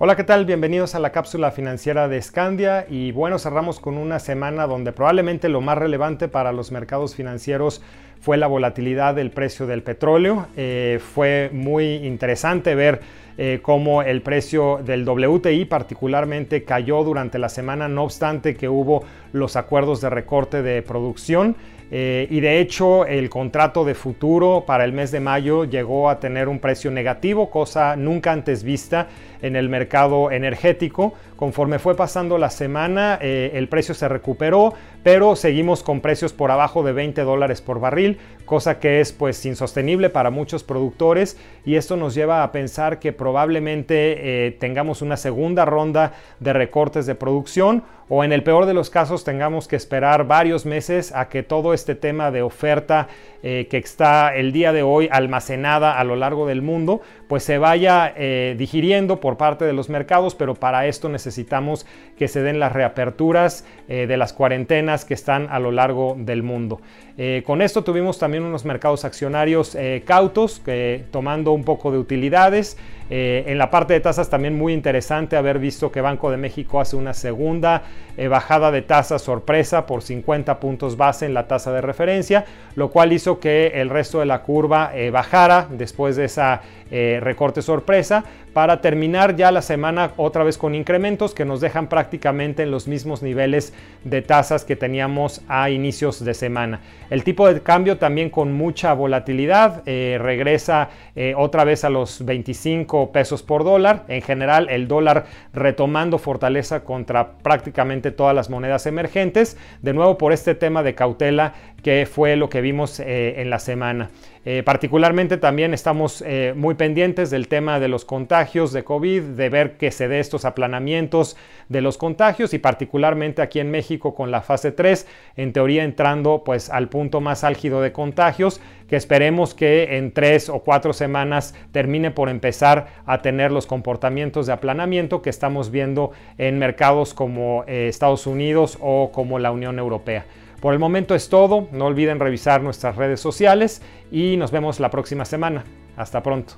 Hola, ¿qué tal? Bienvenidos a la cápsula financiera de Scandia y bueno, cerramos con una semana donde probablemente lo más relevante para los mercados financieros fue la volatilidad del precio del petróleo. Eh, fue muy interesante ver eh, cómo el precio del WTI particularmente cayó durante la semana, no obstante que hubo los acuerdos de recorte de producción. Eh, y de hecho el contrato de futuro para el mes de mayo llegó a tener un precio negativo, cosa nunca antes vista en el mercado energético. Conforme fue pasando la semana, eh, el precio se recuperó, pero seguimos con precios por abajo de 20 dólares por barril, cosa que es pues insostenible para muchos productores y esto nos lleva a pensar que probablemente eh, tengamos una segunda ronda de recortes de producción o en el peor de los casos tengamos que esperar varios meses a que todo este tema de oferta eh, que está el día de hoy almacenada a lo largo del mundo pues se vaya digiriendo por parte de los mercados, pero para esto necesitamos que se den las reaperturas eh, de las cuarentenas que están a lo largo del mundo. Eh, con esto tuvimos también unos mercados accionarios eh, cautos, tomando un poco de utilidades. en la parte de tasas también muy interesante haber visto que Banco de México hace una segunda bajada de tasas sorpresa por 50 puntos base en la tasa de referencia, lo cual hizo que el resto de la curva bajara después de esa recorte sorpresa para terminar ya la semana otra vez con incrementos que nos dejan prácticamente en los mismos niveles de tasas que teníamos a inicios de semana. El tipo de cambio también con mucha volatilidad eh, regresa eh, otra vez a los 25 pesos por dólar. En general el dólar retomando fortaleza contra prácticamente todas las monedas emergentes. De nuevo por este tema de cautela que fue lo que vimos eh, en la semana. Particularmente también estamos muy pendientes del tema de los contagios de COVID, de ver que se dé estos aplanamientos de los contagios y particularmente aquí en México con la fase 3, en teoría entrando pues al punto más álgido de contagios, que esperemos que en tres o cuatro semanas termine por empezar a tener los comportamientos de aplanamiento que estamos viendo en mercados como eh, Estados Unidos o como la Unión Europea. Por el momento es todo, no olviden revisar nuestras redes sociales y nos vemos la próxima semana. Hasta pronto.